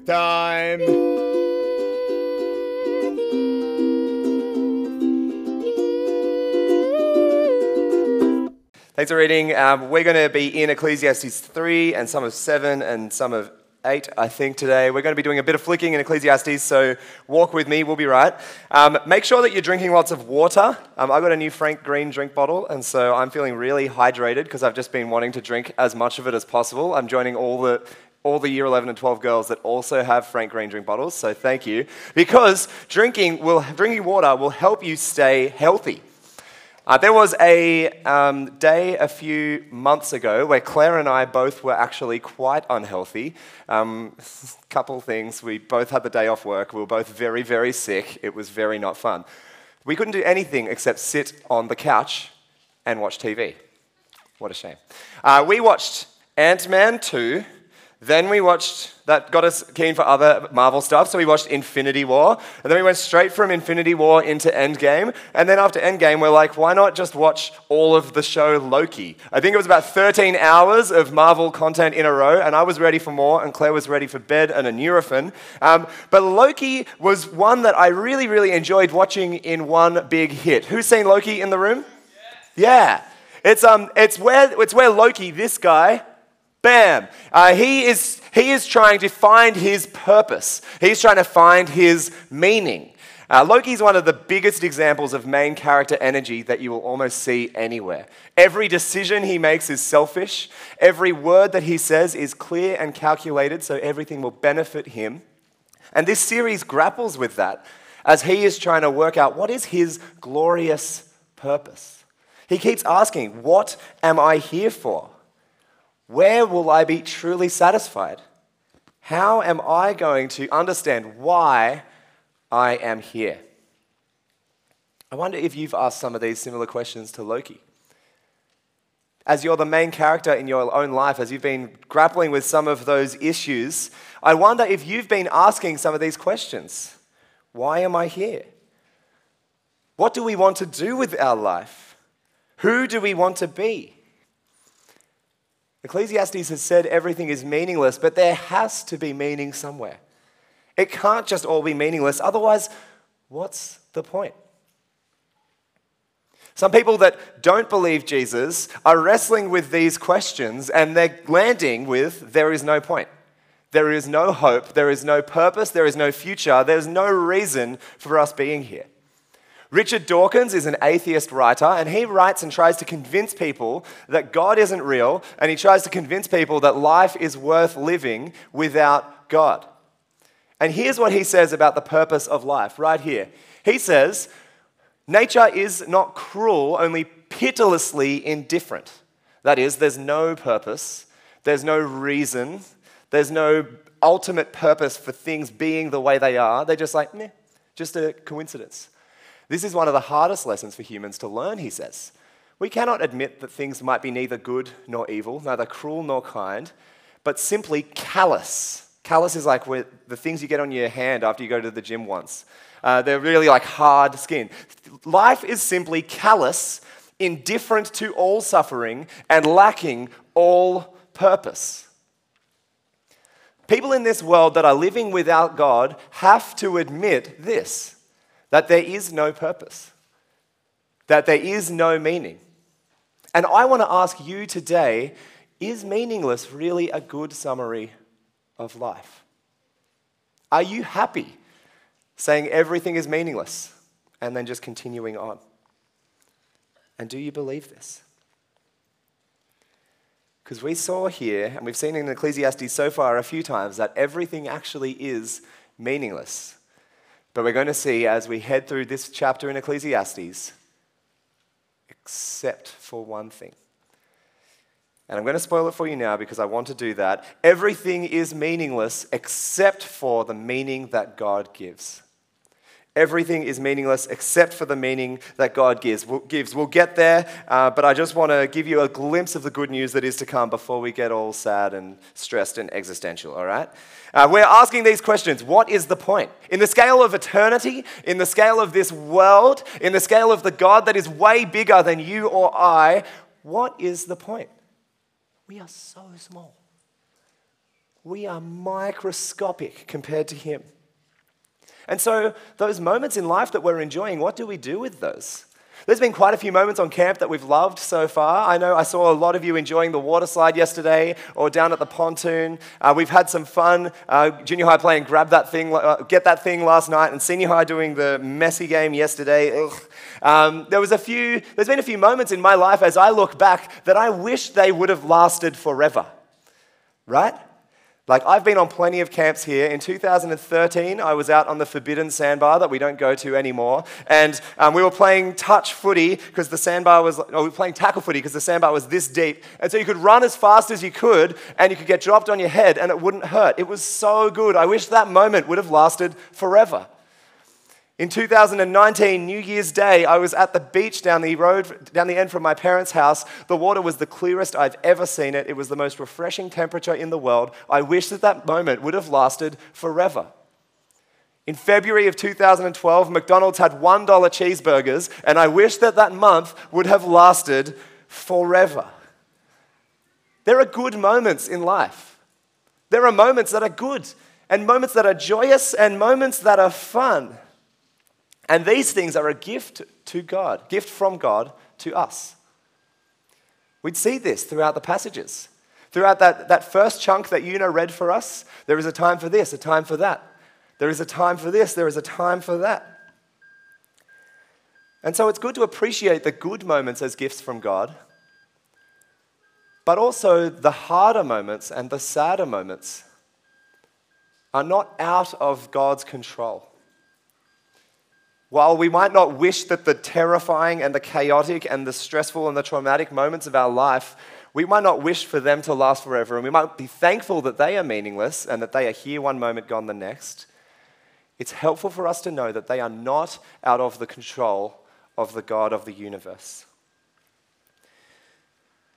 Time! Thanks for reading. Um, we're going to be in Ecclesiastes 3 and some of 7 and some of 8, I think, today. We're going to be doing a bit of flicking in Ecclesiastes, so walk with me, we'll be right. Um, make sure that you're drinking lots of water. Um, I got a new Frank Green drink bottle, and so I'm feeling really hydrated because I've just been wanting to drink as much of it as possible. I'm joining all the all the year 11 and 12 girls that also have Frank Green drink bottles, so thank you. Because drinking, will, drinking water will help you stay healthy. Uh, there was a um, day a few months ago where Claire and I both were actually quite unhealthy. Um, couple things. We both had the day off work. We were both very, very sick. It was very not fun. We couldn't do anything except sit on the couch and watch TV. What a shame. Uh, we watched Ant Man 2 then we watched, that got us keen for other Marvel stuff, so we watched Infinity War. And then we went straight from Infinity War into Endgame. And then after Endgame, we're like, why not just watch all of the show Loki? I think it was about 13 hours of Marvel content in a row, and I was ready for more, and Claire was ready for bed and a Nurofen. Um, but Loki was one that I really, really enjoyed watching in one big hit. Who's seen Loki in the room? Yeah. It's, um, it's, where, it's where Loki, this guy, Bam. Uh, he, is, he is trying to find his purpose, he's trying to find his meaning. Uh, Loki is one of the biggest examples of main character energy that you will almost see anywhere. Every decision he makes is selfish. Every word that he says is clear and calculated, so everything will benefit him. And this series grapples with that as he is trying to work out what is his glorious purpose. He keeps asking, What am I here for? Where will I be truly satisfied? How am I going to understand why I am here? I wonder if you've asked some of these similar questions to Loki. As you're the main character in your own life, as you've been grappling with some of those issues, I wonder if you've been asking some of these questions. Why am I here? What do we want to do with our life? Who do we want to be? Ecclesiastes has said everything is meaningless, but there has to be meaning somewhere. It can't just all be meaningless, otherwise, what's the point? Some people that don't believe Jesus are wrestling with these questions and they're landing with there is no point. There is no hope, there is no purpose, there is no future, there's no reason for us being here. Richard Dawkins is an atheist writer, and he writes and tries to convince people that God isn't real, and he tries to convince people that life is worth living without God. And here's what he says about the purpose of life, right here. He says, Nature is not cruel, only pitilessly indifferent. That is, there's no purpose, there's no reason, there's no ultimate purpose for things being the way they are. They're just like, meh, just a coincidence. This is one of the hardest lessons for humans to learn, he says. We cannot admit that things might be neither good nor evil, neither cruel nor kind, but simply callous. Callous is like the things you get on your hand after you go to the gym once. Uh, they're really like hard skin. Life is simply callous, indifferent to all suffering, and lacking all purpose. People in this world that are living without God have to admit this that there is no purpose, that there is no meaning. And I want to ask you today is meaningless really a good summary of life? Are you happy saying everything is meaningless and then just continuing on? And do you believe this? Because we saw here, and we've seen in Ecclesiastes so far a few times, that everything actually is meaningless. But we're going to see as we head through this chapter in Ecclesiastes, except for one thing. And I'm going to spoil it for you now because I want to do that. Everything is meaningless except for the meaning that God gives. Everything is meaningless except for the meaning that God gives. We'll, gives. we'll get there, uh, but I just want to give you a glimpse of the good news that is to come before we get all sad and stressed and existential, all right? Uh, we're asking these questions What is the point? In the scale of eternity, in the scale of this world, in the scale of the God that is way bigger than you or I, what is the point? We are so small. we are microscopic compared to Him. And so, those moments in life that we're enjoying, what do we do with those? There's been quite a few moments on camp that we've loved so far. I know I saw a lot of you enjoying the water slide yesterday or down at the pontoon. Uh, we've had some fun. Uh, junior high playing grab that thing, uh, get that thing last night, and senior high doing the messy game yesterday. Um, there was a few, there's been a few moments in my life as I look back that I wish they would have lasted forever. Right? Like, I've been on plenty of camps here. In 2013, I was out on the forbidden sandbar that we don't go to anymore. And um, we were playing touch footy because the sandbar was, or we were playing tackle footy because the sandbar was this deep. And so you could run as fast as you could and you could get dropped on your head and it wouldn't hurt. It was so good. I wish that moment would have lasted forever. In 2019, New Year's Day, I was at the beach down the road, down the end from my parents' house. The water was the clearest I've ever seen it. It was the most refreshing temperature in the world. I wish that that moment would have lasted forever. In February of 2012, McDonald's had $1 cheeseburgers, and I wish that that month would have lasted forever. There are good moments in life. There are moments that are good, and moments that are joyous, and moments that are fun. And these things are a gift to God, gift from God to us. We'd see this throughout the passages. Throughout that, that first chunk that Una read for us, there is a time for this, a time for that. There is a time for this, there is a time for that. And so it's good to appreciate the good moments as gifts from God, but also the harder moments and the sadder moments are not out of God's control. While we might not wish that the terrifying and the chaotic and the stressful and the traumatic moments of our life, we might not wish for them to last forever, and we might be thankful that they are meaningless and that they are here one moment, gone the next. It's helpful for us to know that they are not out of the control of the God of the universe.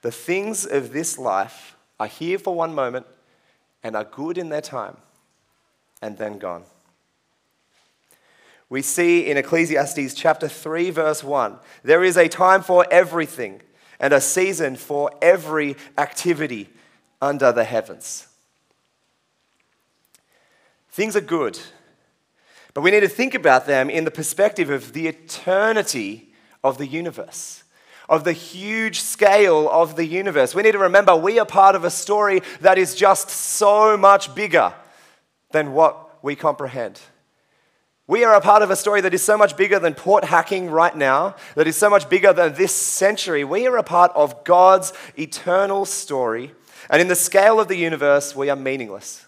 The things of this life are here for one moment and are good in their time and then gone we see in Ecclesiastes chapter 3, verse 1 there is a time for everything and a season for every activity under the heavens. Things are good, but we need to think about them in the perspective of the eternity of the universe, of the huge scale of the universe. We need to remember we are part of a story that is just so much bigger than what we comprehend. We are a part of a story that is so much bigger than port hacking right now, that is so much bigger than this century. We are a part of God's eternal story. And in the scale of the universe, we are meaningless.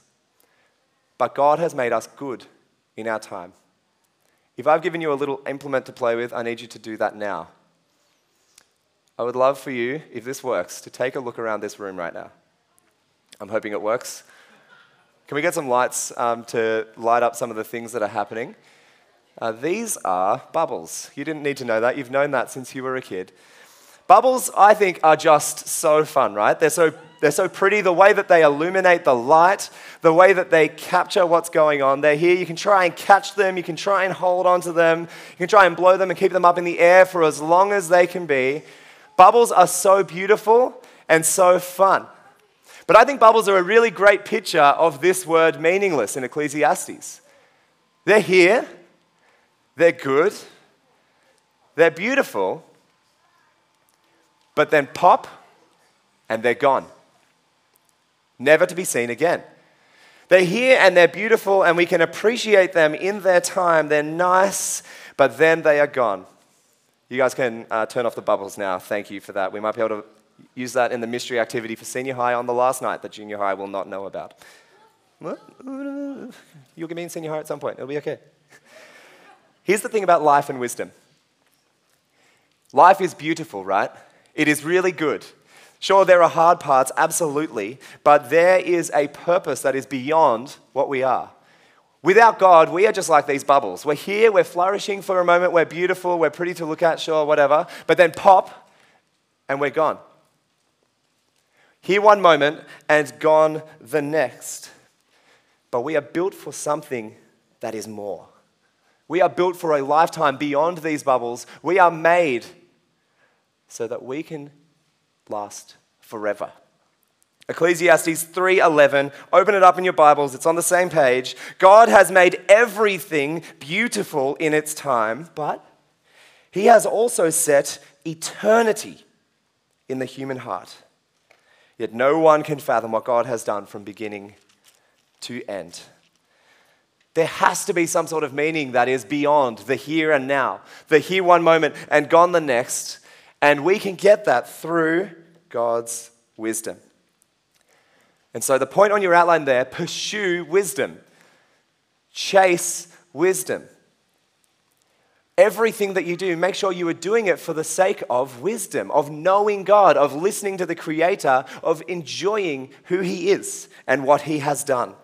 But God has made us good in our time. If I've given you a little implement to play with, I need you to do that now. I would love for you, if this works, to take a look around this room right now. I'm hoping it works. Can we get some lights um, to light up some of the things that are happening? Uh, these are bubbles. You didn't need to know that. You've known that since you were a kid. Bubbles, I think, are just so fun, right? They're so, they're so pretty. The way that they illuminate the light, the way that they capture what's going on. They're here. You can try and catch them. You can try and hold onto them. You can try and blow them and keep them up in the air for as long as they can be. Bubbles are so beautiful and so fun. But I think bubbles are a really great picture of this word meaningless in Ecclesiastes. They're here, they're good, they're beautiful, but then pop and they're gone. Never to be seen again. They're here and they're beautiful, and we can appreciate them in their time. They're nice, but then they are gone. You guys can uh, turn off the bubbles now. Thank you for that. We might be able to use that in the mystery activity for senior high on the last night that junior high will not know about. You'll get me in senior high at some point. It'll be okay. Here's the thing about life and wisdom life is beautiful, right? It is really good. Sure, there are hard parts, absolutely, but there is a purpose that is beyond what we are. Without God, we are just like these bubbles. We're here, we're flourishing for a moment, we're beautiful, we're pretty to look at, sure, whatever, but then pop, and we're gone. Here one moment and gone the next. But we are built for something that is more. We are built for a lifetime beyond these bubbles. We are made so that we can last forever. Ecclesiastes 3:11. Open it up in your Bibles. It's on the same page. God has made everything beautiful in its time, but he has also set eternity in the human heart. Yet no one can fathom what God has done from beginning to end. There has to be some sort of meaning that is beyond the here and now, the here one moment and gone the next. And we can get that through God's wisdom. And so the point on your outline there pursue wisdom, chase wisdom. Everything that you do, make sure you are doing it for the sake of wisdom, of knowing God, of listening to the Creator, of enjoying who He is and what He has done.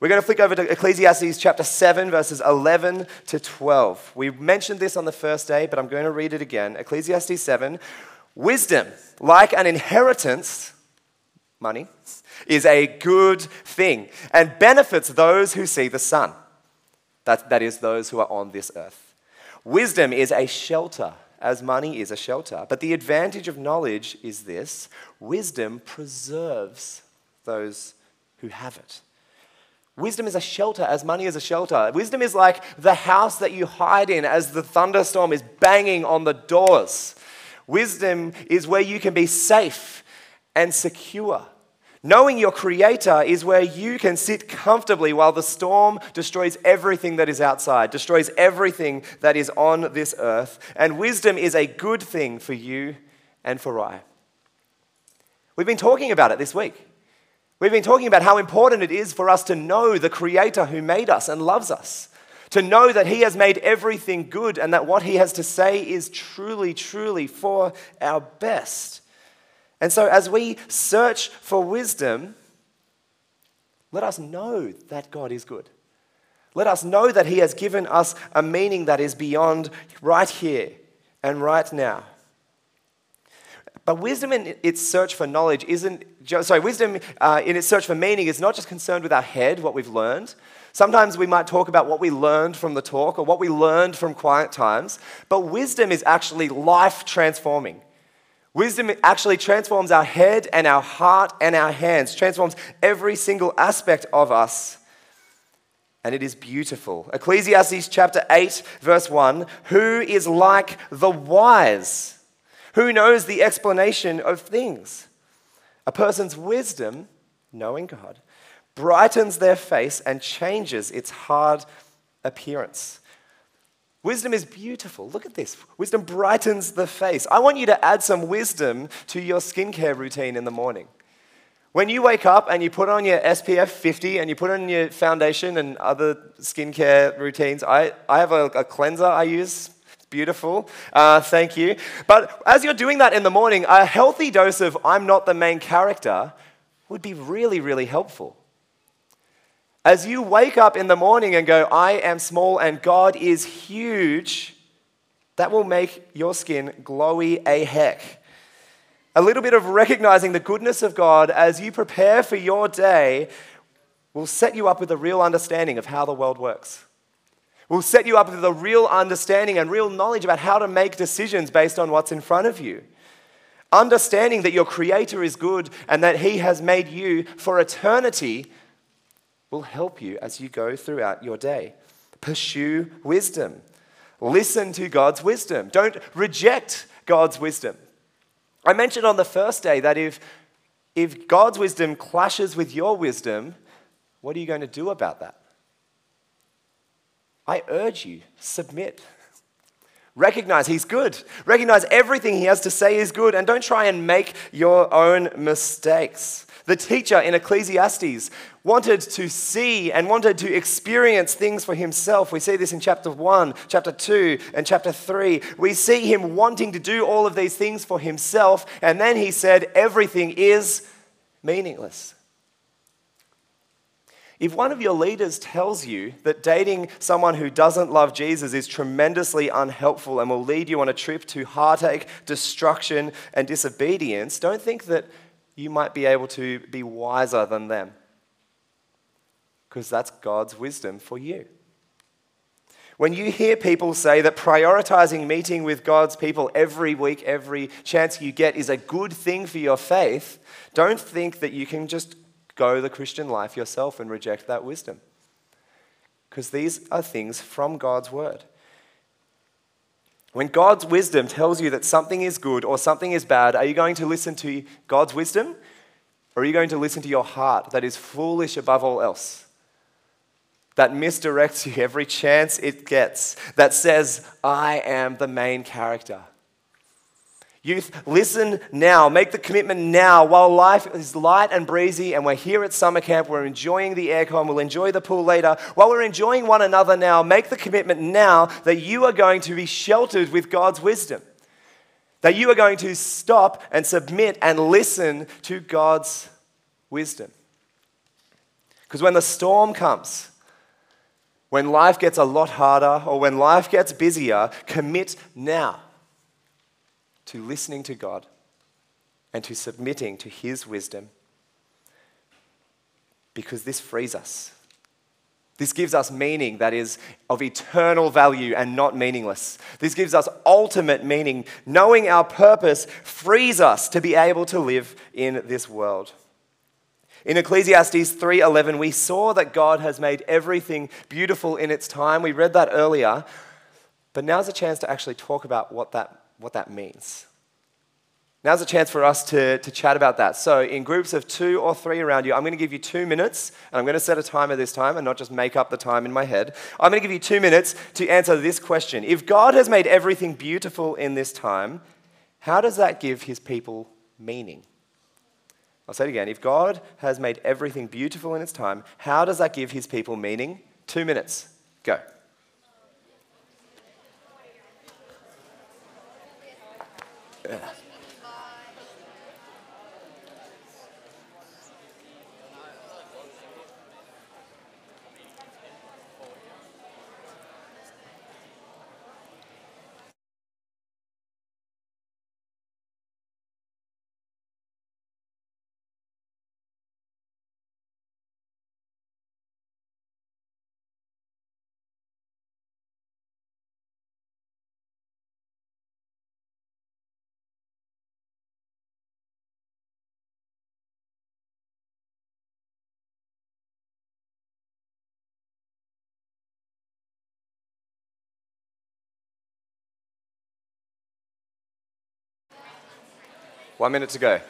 We're going to flick over to Ecclesiastes chapter 7, verses 11 to 12. We mentioned this on the first day, but I'm going to read it again. Ecclesiastes 7. Wisdom, like an inheritance, money, is a good thing and benefits those who see the sun. That, that is, those who are on this earth. Wisdom is a shelter, as money is a shelter. But the advantage of knowledge is this wisdom preserves those who have it. Wisdom is a shelter as money is a shelter. Wisdom is like the house that you hide in as the thunderstorm is banging on the doors. Wisdom is where you can be safe and secure. Knowing your Creator is where you can sit comfortably while the storm destroys everything that is outside, destroys everything that is on this earth. And wisdom is a good thing for you and for I. We've been talking about it this week. We've been talking about how important it is for us to know the Creator who made us and loves us, to know that He has made everything good and that what He has to say is truly, truly for our best. And so, as we search for wisdom, let us know that God is good. Let us know that He has given us a meaning that is beyond right here and right now. But wisdom in its search for knowledge isn't sorry, wisdom uh, in its search for meaning is not just concerned with our head, what we've learned. Sometimes we might talk about what we learned from the talk or what we learned from quiet times, but wisdom is actually life transforming. Wisdom actually transforms our head and our heart and our hands, transforms every single aspect of us. And it is beautiful. Ecclesiastes chapter 8, verse 1 Who is like the wise? Who knows the explanation of things? A person's wisdom, knowing God, brightens their face and changes its hard appearance. Wisdom is beautiful. Look at this. Wisdom brightens the face. I want you to add some wisdom to your skincare routine in the morning. When you wake up and you put on your SPF 50 and you put on your foundation and other skincare routines, I, I have a, a cleanser I use. Beautiful. Uh, thank you. But as you're doing that in the morning, a healthy dose of I'm not the main character would be really, really helpful. As you wake up in the morning and go, I am small and God is huge, that will make your skin glowy a heck. A little bit of recognizing the goodness of God as you prepare for your day will set you up with a real understanding of how the world works. Will set you up with a real understanding and real knowledge about how to make decisions based on what's in front of you. Understanding that your Creator is good and that He has made you for eternity will help you as you go throughout your day. Pursue wisdom. Listen to God's wisdom. Don't reject God's wisdom. I mentioned on the first day that if, if God's wisdom clashes with your wisdom, what are you going to do about that? I urge you, submit. Recognize He's good. Recognize everything He has to say is good, and don't try and make your own mistakes. The teacher in Ecclesiastes wanted to see and wanted to experience things for himself. We see this in chapter 1, chapter 2, and chapter 3. We see him wanting to do all of these things for himself, and then he said, Everything is meaningless. If one of your leaders tells you that dating someone who doesn't love Jesus is tremendously unhelpful and will lead you on a trip to heartache, destruction, and disobedience, don't think that you might be able to be wiser than them. Because that's God's wisdom for you. When you hear people say that prioritizing meeting with God's people every week, every chance you get is a good thing for your faith, don't think that you can just go the Christian life yourself and reject that wisdom. Because these are things from God's word. When God's wisdom tells you that something is good or something is bad, are you going to listen to God's wisdom or are you going to listen to your heart that is foolish above all else? that misdirects you every chance it gets, that says, I am the main character. Youth, listen now. Make the commitment now while life is light and breezy and we're here at summer camp. We're enjoying the aircon. We'll enjoy the pool later. While we're enjoying one another now, make the commitment now that you are going to be sheltered with God's wisdom. That you are going to stop and submit and listen to God's wisdom. Because when the storm comes, when life gets a lot harder or when life gets busier, commit now to listening to God and to submitting to His wisdom because this frees us. This gives us meaning that is of eternal value and not meaningless. This gives us ultimate meaning. Knowing our purpose frees us to be able to live in this world. In Ecclesiastes 3:11 we saw that God has made everything beautiful in its time. We read that earlier. But now's a chance to actually talk about what that, what that means. Now's a chance for us to, to chat about that. So, in groups of two or three around you, I'm going to give you two minutes, and I'm going to set a timer this time and not just make up the time in my head. I'm going to give you two minutes to answer this question If God has made everything beautiful in this time, how does that give his people meaning? I'll say it again. If God has made everything beautiful in its time, how does that give his people meaning? Two minutes. Go. Yeah. One minute to go.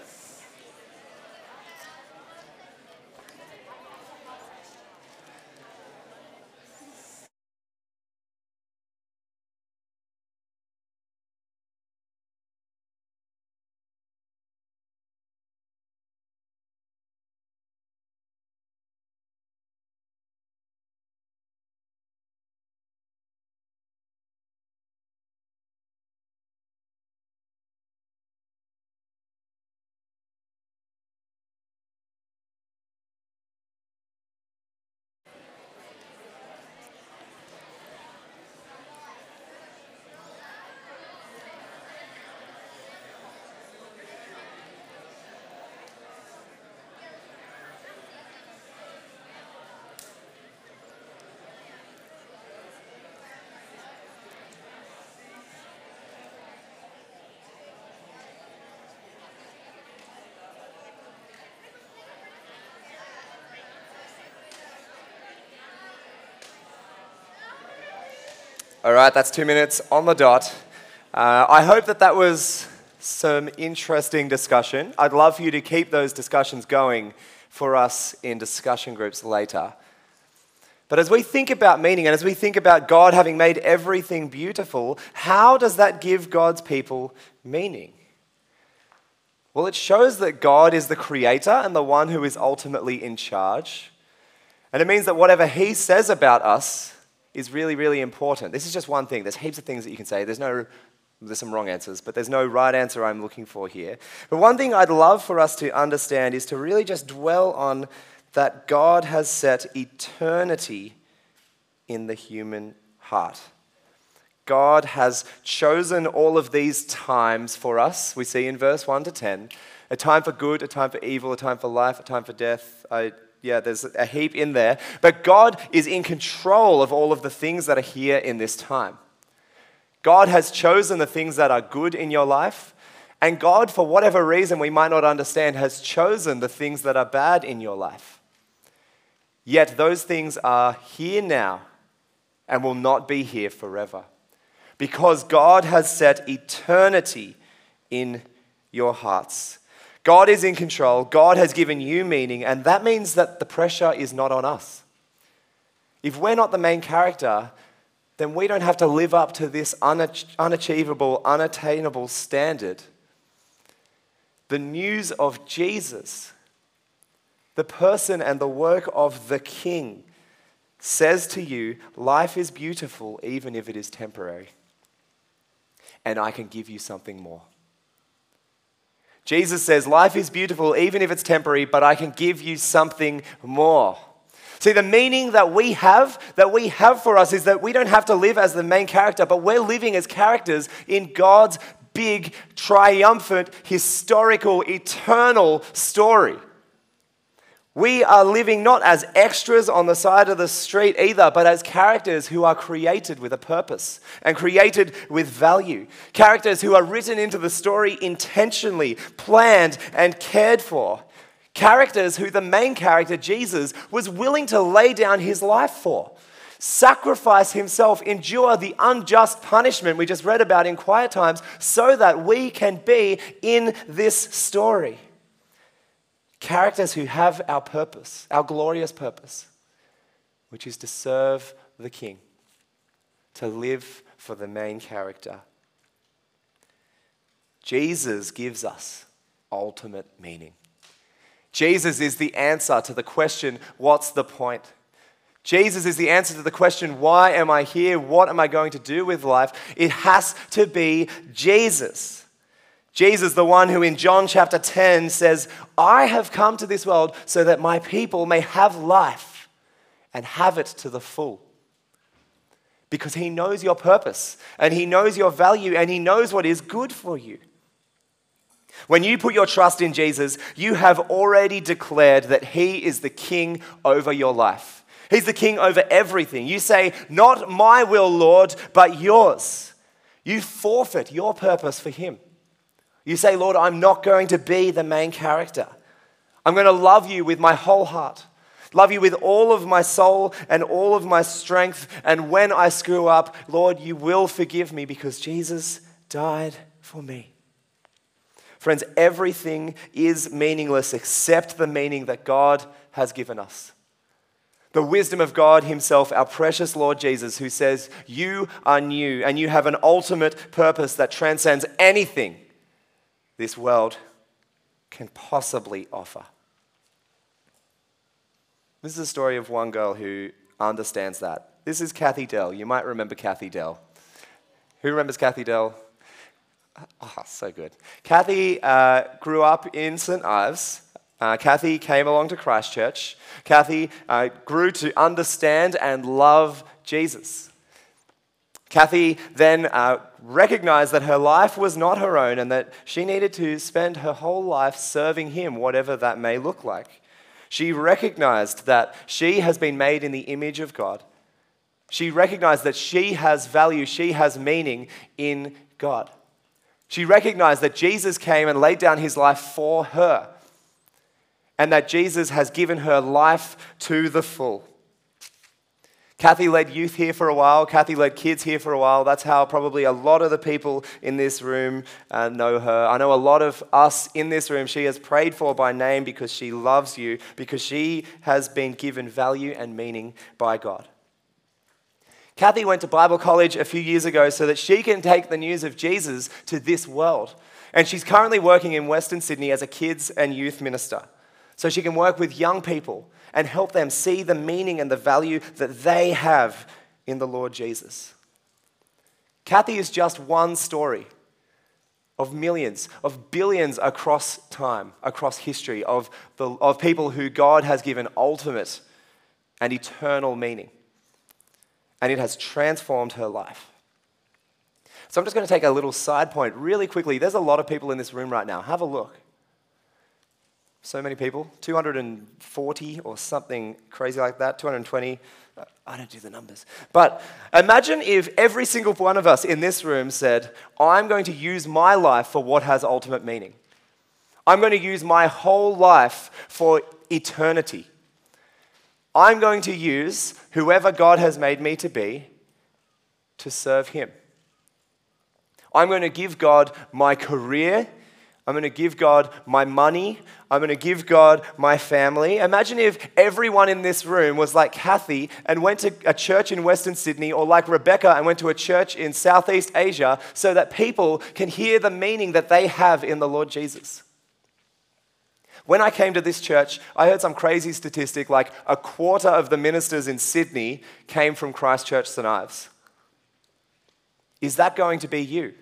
All right, that's two minutes on the dot. Uh, I hope that that was some interesting discussion. I'd love for you to keep those discussions going for us in discussion groups later. But as we think about meaning and as we think about God having made everything beautiful, how does that give God's people meaning? Well, it shows that God is the creator and the one who is ultimately in charge. And it means that whatever He says about us is really, really important. This is just one thing. There's heaps of things that you can say. There's no there's some wrong answers, but there's no right answer I'm looking for here. But one thing I'd love for us to understand is to really just dwell on that God has set eternity in the human heart. God has chosen all of these times for us. We see in verse 1 to 10 a time for good, a time for evil, a time for life, a time for death. I yeah, there's a heap in there. But God is in control of all of the things that are here in this time. God has chosen the things that are good in your life. And God, for whatever reason we might not understand, has chosen the things that are bad in your life. Yet those things are here now and will not be here forever. Because God has set eternity in your hearts. God is in control. God has given you meaning, and that means that the pressure is not on us. If we're not the main character, then we don't have to live up to this unachievable, unattainable standard. The news of Jesus, the person and the work of the King, says to you life is beautiful even if it is temporary. And I can give you something more. Jesus says, Life is beautiful even if it's temporary, but I can give you something more. See, the meaning that we have, that we have for us, is that we don't have to live as the main character, but we're living as characters in God's big, triumphant, historical, eternal story. We are living not as extras on the side of the street either, but as characters who are created with a purpose and created with value. Characters who are written into the story intentionally, planned, and cared for. Characters who the main character, Jesus, was willing to lay down his life for. Sacrifice himself, endure the unjust punishment we just read about in quiet times, so that we can be in this story. Characters who have our purpose, our glorious purpose, which is to serve the King, to live for the main character. Jesus gives us ultimate meaning. Jesus is the answer to the question, what's the point? Jesus is the answer to the question, why am I here? What am I going to do with life? It has to be Jesus. Jesus, the one who in John chapter 10 says, I have come to this world so that my people may have life and have it to the full. Because he knows your purpose and he knows your value and he knows what is good for you. When you put your trust in Jesus, you have already declared that he is the king over your life. He's the king over everything. You say, Not my will, Lord, but yours. You forfeit your purpose for him. You say, Lord, I'm not going to be the main character. I'm going to love you with my whole heart, love you with all of my soul and all of my strength. And when I screw up, Lord, you will forgive me because Jesus died for me. Friends, everything is meaningless except the meaning that God has given us. The wisdom of God Himself, our precious Lord Jesus, who says, You are new and you have an ultimate purpose that transcends anything this world can possibly offer. This is a story of one girl who understands that. This is Kathy Dell. You might remember Kathy Dell. Who remembers Kathy Dell? Oh, so good. Kathy uh, grew up in St. Ives. Uh, Kathy came along to Christchurch. Kathy uh, grew to understand and love Jesus. Kathy then uh, recognized that her life was not her own and that she needed to spend her whole life serving Him, whatever that may look like. She recognized that she has been made in the image of God. She recognized that she has value, she has meaning in God. She recognized that Jesus came and laid down his life for her, and that Jesus has given her life to the full. Kathy led youth here for a while. Kathy led kids here for a while. That's how probably a lot of the people in this room uh, know her. I know a lot of us in this room she has prayed for by name because she loves you, because she has been given value and meaning by God. Kathy went to Bible college a few years ago so that she can take the news of Jesus to this world. And she's currently working in Western Sydney as a kids and youth minister. So she can work with young people and help them see the meaning and the value that they have in the Lord Jesus. Kathy is just one story of millions, of billions across time, across history, of, the, of people who God has given ultimate and eternal meaning. And it has transformed her life. So I'm just going to take a little side point really quickly. There's a lot of people in this room right now. Have a look. So many people, 240 or something crazy like that, 220. I don't do the numbers. But imagine if every single one of us in this room said, I'm going to use my life for what has ultimate meaning. I'm going to use my whole life for eternity. I'm going to use whoever God has made me to be to serve Him. I'm going to give God my career I'm going to give God my money. I'm going to give God my family. Imagine if everyone in this room was like Kathy and went to a church in Western Sydney, or like Rebecca and went to a church in Southeast Asia, so that people can hear the meaning that they have in the Lord Jesus. When I came to this church, I heard some crazy statistic like a quarter of the ministers in Sydney came from Christchurch St. Ives. Is that going to be you?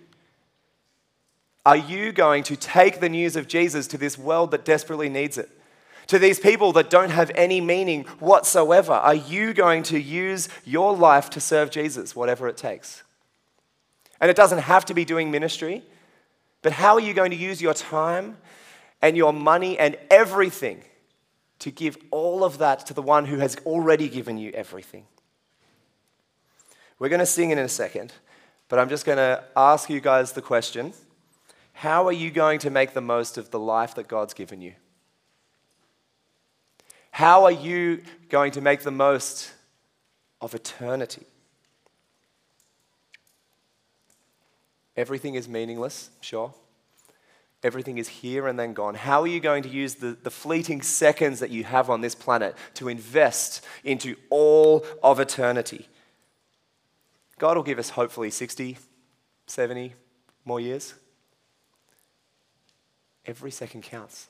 Are you going to take the news of Jesus to this world that desperately needs it? To these people that don't have any meaning whatsoever? Are you going to use your life to serve Jesus, whatever it takes? And it doesn't have to be doing ministry, but how are you going to use your time and your money and everything to give all of that to the one who has already given you everything? We're going to sing it in a second, but I'm just going to ask you guys the question how are you going to make the most of the life that God's given you? How are you going to make the most of eternity? Everything is meaningless, sure. Everything is here and then gone. How are you going to use the, the fleeting seconds that you have on this planet to invest into all of eternity? God will give us hopefully 60, 70 more years. Every second counts.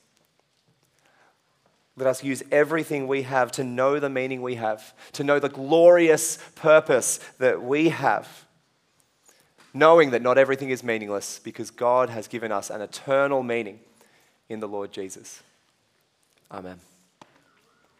Let us use everything we have to know the meaning we have, to know the glorious purpose that we have, knowing that not everything is meaningless because God has given us an eternal meaning in the Lord Jesus. Amen.